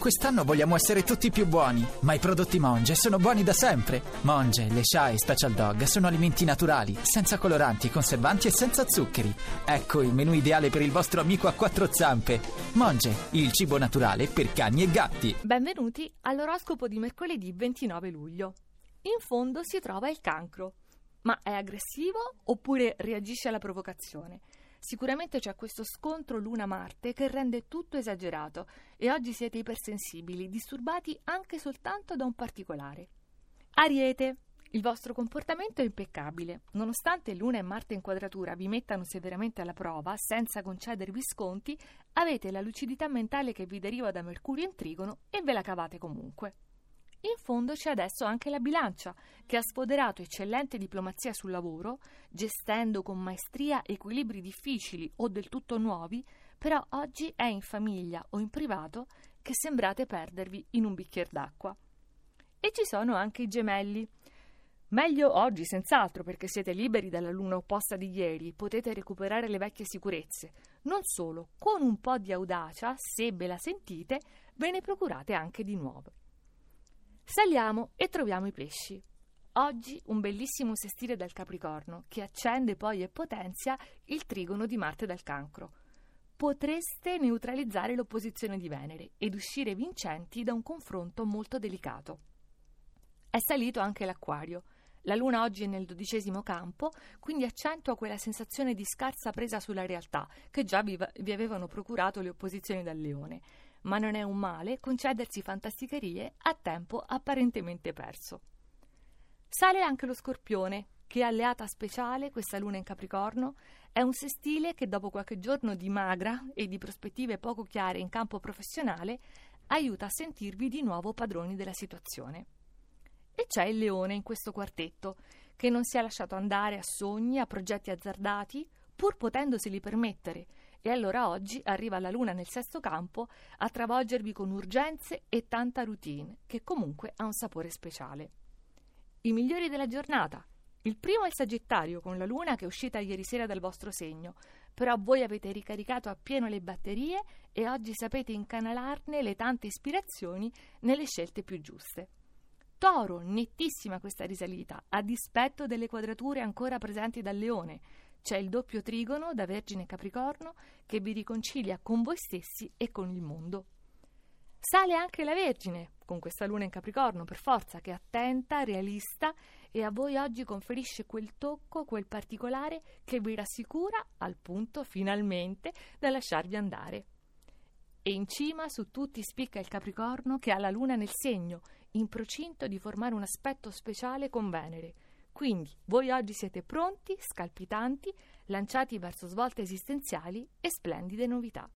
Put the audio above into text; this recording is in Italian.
Quest'anno vogliamo essere tutti più buoni, ma i prodotti Monge sono buoni da sempre. Monge, le Sha e Special Dog sono alimenti naturali, senza coloranti, conservanti e senza zuccheri. Ecco il menù ideale per il vostro amico a quattro zampe. Monge, il cibo naturale per cani e gatti. Benvenuti all'oroscopo di mercoledì 29 luglio. In fondo si trova il cancro. Ma è aggressivo oppure reagisce alla provocazione? Sicuramente c'è questo scontro Luna-Marte che rende tutto esagerato e oggi siete ipersensibili, disturbati anche soltanto da un particolare. Ariete. Il vostro comportamento è impeccabile. Nonostante Luna e Marte in quadratura vi mettano severamente alla prova, senza concedervi sconti, avete la lucidità mentale che vi deriva da Mercurio in trigono e ve la cavate comunque. In fondo c'è adesso anche la bilancia, che ha sfoderato eccellente diplomazia sul lavoro, gestendo con maestria equilibri difficili o del tutto nuovi, però oggi è in famiglia o in privato che sembrate perdervi in un bicchiere d'acqua. E ci sono anche i gemelli. Meglio oggi, senz'altro, perché siete liberi dalla luna opposta di ieri, potete recuperare le vecchie sicurezze. Non solo, con un po' di audacia, se ve la sentite, ve ne procurate anche di nuove. Saliamo e troviamo i pesci. Oggi un bellissimo sestile dal Capricorno che accende poi e potenzia il trigono di Marte dal Cancro. Potreste neutralizzare l'opposizione di Venere ed uscire vincenti da un confronto molto delicato. È salito anche l'Acquario. La Luna oggi è nel dodicesimo campo, quindi accentua quella sensazione di scarsa presa sulla realtà che già vi, vi avevano procurato le opposizioni dal Leone ma non è un male concedersi fantasticherie a tempo apparentemente perso. Sale anche lo scorpione, che alleata speciale, questa luna in Capricorno, è un sestile che dopo qualche giorno di magra e di prospettive poco chiare in campo professionale aiuta a sentirvi di nuovo padroni della situazione. E c'è il leone in questo quartetto, che non si è lasciato andare a sogni, a progetti azzardati, pur potendoseli permettere, e allora oggi arriva la luna nel sesto campo a travolgervi con urgenze e tanta routine, che comunque ha un sapore speciale. I migliori della giornata. Il primo è il Sagittario, con la luna che è uscita ieri sera dal vostro segno, però voi avete ricaricato appieno le batterie e oggi sapete incanalarne le tante ispirazioni nelle scelte più giuste. Toro, nettissima questa risalita, a dispetto delle quadrature ancora presenti dal leone. C'è il doppio trigono da Vergine Capricorno che vi riconcilia con voi stessi e con il mondo. Sale anche la Vergine, con questa luna in Capricorno, per forza, che è attenta, realista e a voi oggi conferisce quel tocco, quel particolare che vi rassicura al punto, finalmente, da lasciarvi andare. E in cima su tutti spicca il Capricorno che ha la luna nel segno, in procinto di formare un aspetto speciale con Venere quindi voi oggi siete pronti, scalpitanti, lanciati verso svolte esistenziali e splendide novità.